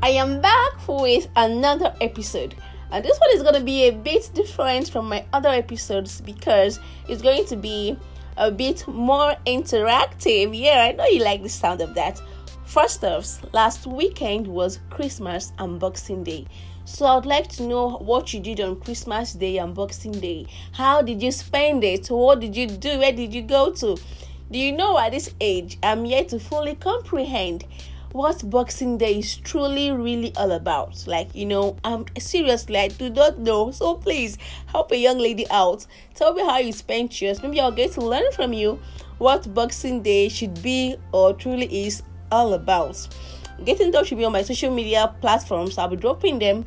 I am back with another episode. And this one is going to be a bit different from my other episodes because it's going to be a bit more interactive. Yeah, I know you like the sound of that. First off, last weekend was Christmas and Boxing Day. So I'd like to know what you did on Christmas Day and Boxing Day. How did you spend it? What did you do? Where did you go to? Do you know at this age I'm yet to fully comprehend what Boxing Day is truly really all about. Like, you know, I'm seriously I do not know. So please help a young lady out. Tell me how you spent yours. Maybe I'll get to learn from you what Boxing Day should be or truly is all about. Get in touch with me on my social media platforms. I'll be dropping them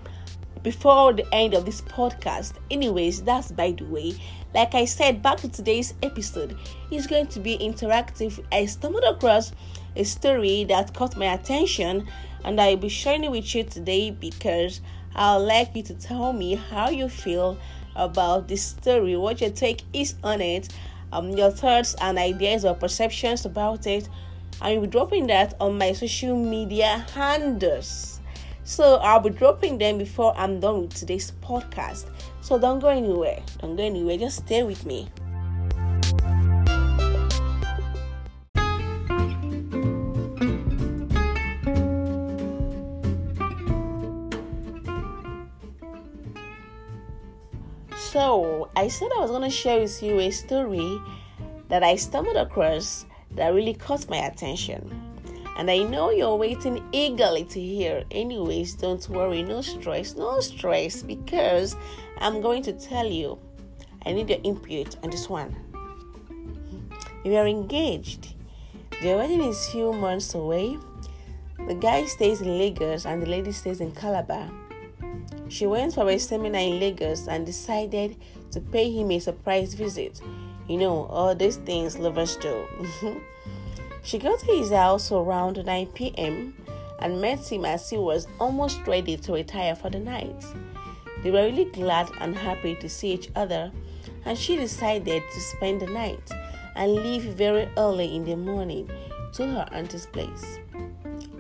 before the end of this podcast. Anyways, that's by the way. Like I said, back to today's episode is going to be interactive. I stumbled across a story that caught my attention and I'll be sharing it with you today because I'd like you to tell me how you feel about this story, what your take is on it, um, your thoughts and ideas or perceptions about it. I will be dropping that on my social media handles. So I'll be dropping them before I'm done with today's podcast. So don't go anywhere. Don't go anywhere. Just stay with me. So, I said I was going to share with you a story that I stumbled across that really caught my attention. And I know you're waiting eagerly to hear. Anyways, don't worry, no stress, no stress, because I'm going to tell you. I need your input on this one. You are engaged. The wedding is few months away. The guy stays in Lagos and the lady stays in Calabar. She went for a seminar in Lagos and decided to pay him a surprise visit. You know, all these things lovers do. she got to his house around 9 p.m. and met him as he was almost ready to retire for the night. They were really glad and happy to see each other, and she decided to spend the night and leave very early in the morning to her auntie's place.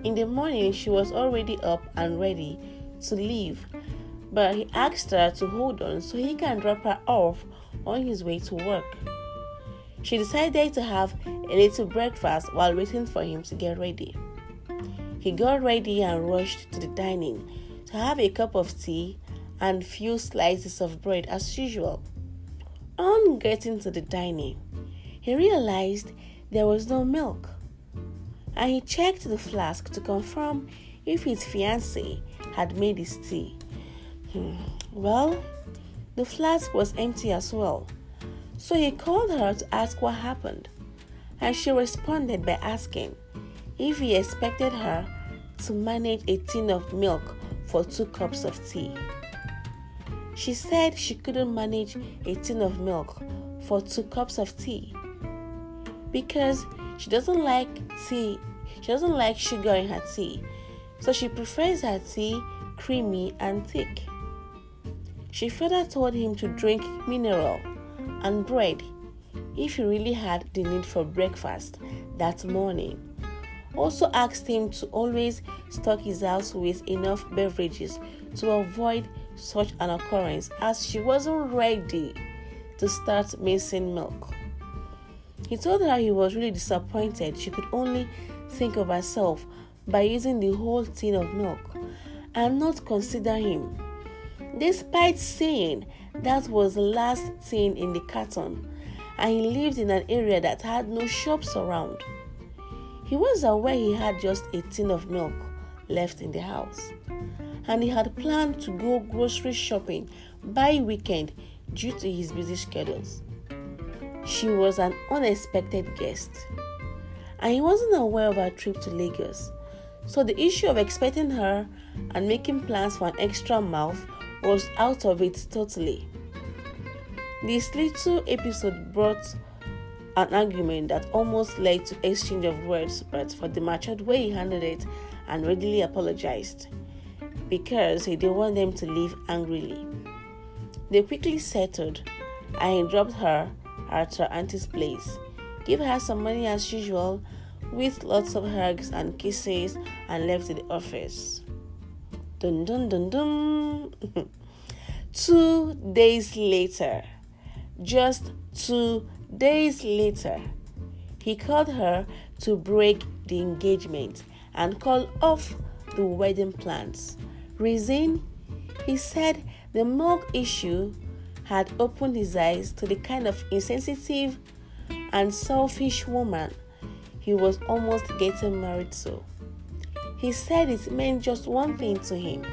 In the morning, she was already up and ready to leave but he asked her to hold on so he can drop her off on his way to work. She decided to have a little breakfast while waiting for him to get ready. He got ready and rushed to the dining to have a cup of tea and few slices of bread as usual. On getting to the dining, he realized there was no milk and he checked the flask to confirm if his fiancée had made his tea. Hmm. Well, the flask was empty as well. So he called her to ask what happened. And she responded by asking if he expected her to manage a tin of milk for two cups of tea. She said she couldn't manage a tin of milk for two cups of tea because she doesn't like tea. She doesn't like sugar in her tea. So she prefers her tea creamy and thick. She further told him to drink mineral and bread if he really had the need for breakfast that morning. Also asked him to always stock his house with enough beverages to avoid such an occurrence as she wasn't ready to start missing milk. He told her he was really disappointed she could only think of herself by using the whole tin of milk and not consider him despite saying that was the last thing in the carton and he lived in an area that had no shops around. He was aware he had just a tin of milk left in the house and he had planned to go grocery shopping by weekend due to his busy schedules. She was an unexpected guest and he wasn't aware of her trip to Lagos. So the issue of expecting her and making plans for an extra mouth was out of it totally. This little episode brought an argument that almost led to exchange of words, but for the matured way he handled it and readily apologized because he didn't want them to leave angrily. They quickly settled and he dropped her at her auntie's place, gave her some money as usual, with lots of hugs and kisses, and left the office. Dun dun dun dun. two days later, just two days later, he called her to break the engagement and call off the wedding plans. Reason? He said the milk issue had opened his eyes to the kind of insensitive and selfish woman he was almost getting married to. He said it meant just one thing to him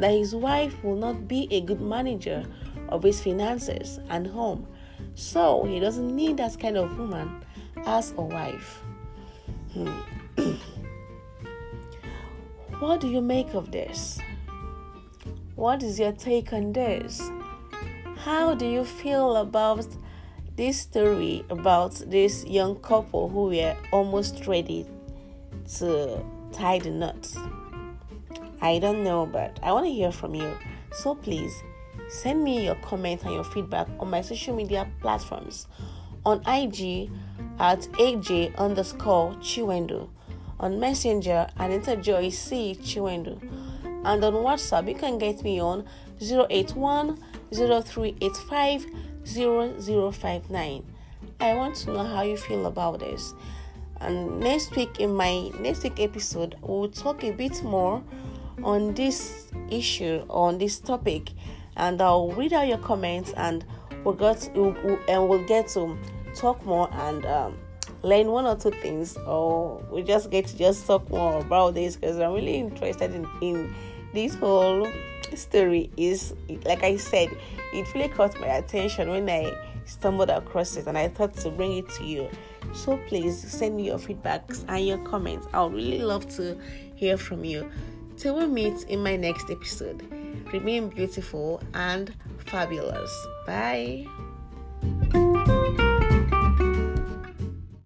that his wife will not be a good manager of his finances and home, so he doesn't need that kind of woman as a wife. Hmm. what do you make of this? What is your take on this? How do you feel about this story about this young couple who were almost ready to tie the knots? I don't know, but I want to hear from you. So please send me your comments and your feedback on my social media platforms on IG at AJ underscore Chiwendo, on Messenger at Interjoy C Chiwendo, and on WhatsApp you can get me on 081 0385 0059. I want to know how you feel about this. And next week, in my next week episode, we'll talk a bit more on this issue, on this topic, and I'll read out your comments and we'll get we'll, and we'll get to talk more and um, learn one or two things, or we just get to just talk more about this because I'm really interested in, in this whole story. Is like I said, it really caught my attention when I stumbled across it, and I thought to bring it to you. So please send me your feedbacks and your comments. I would really love to hear from you. Till we meet in my next episode, remain beautiful and fabulous. Bye.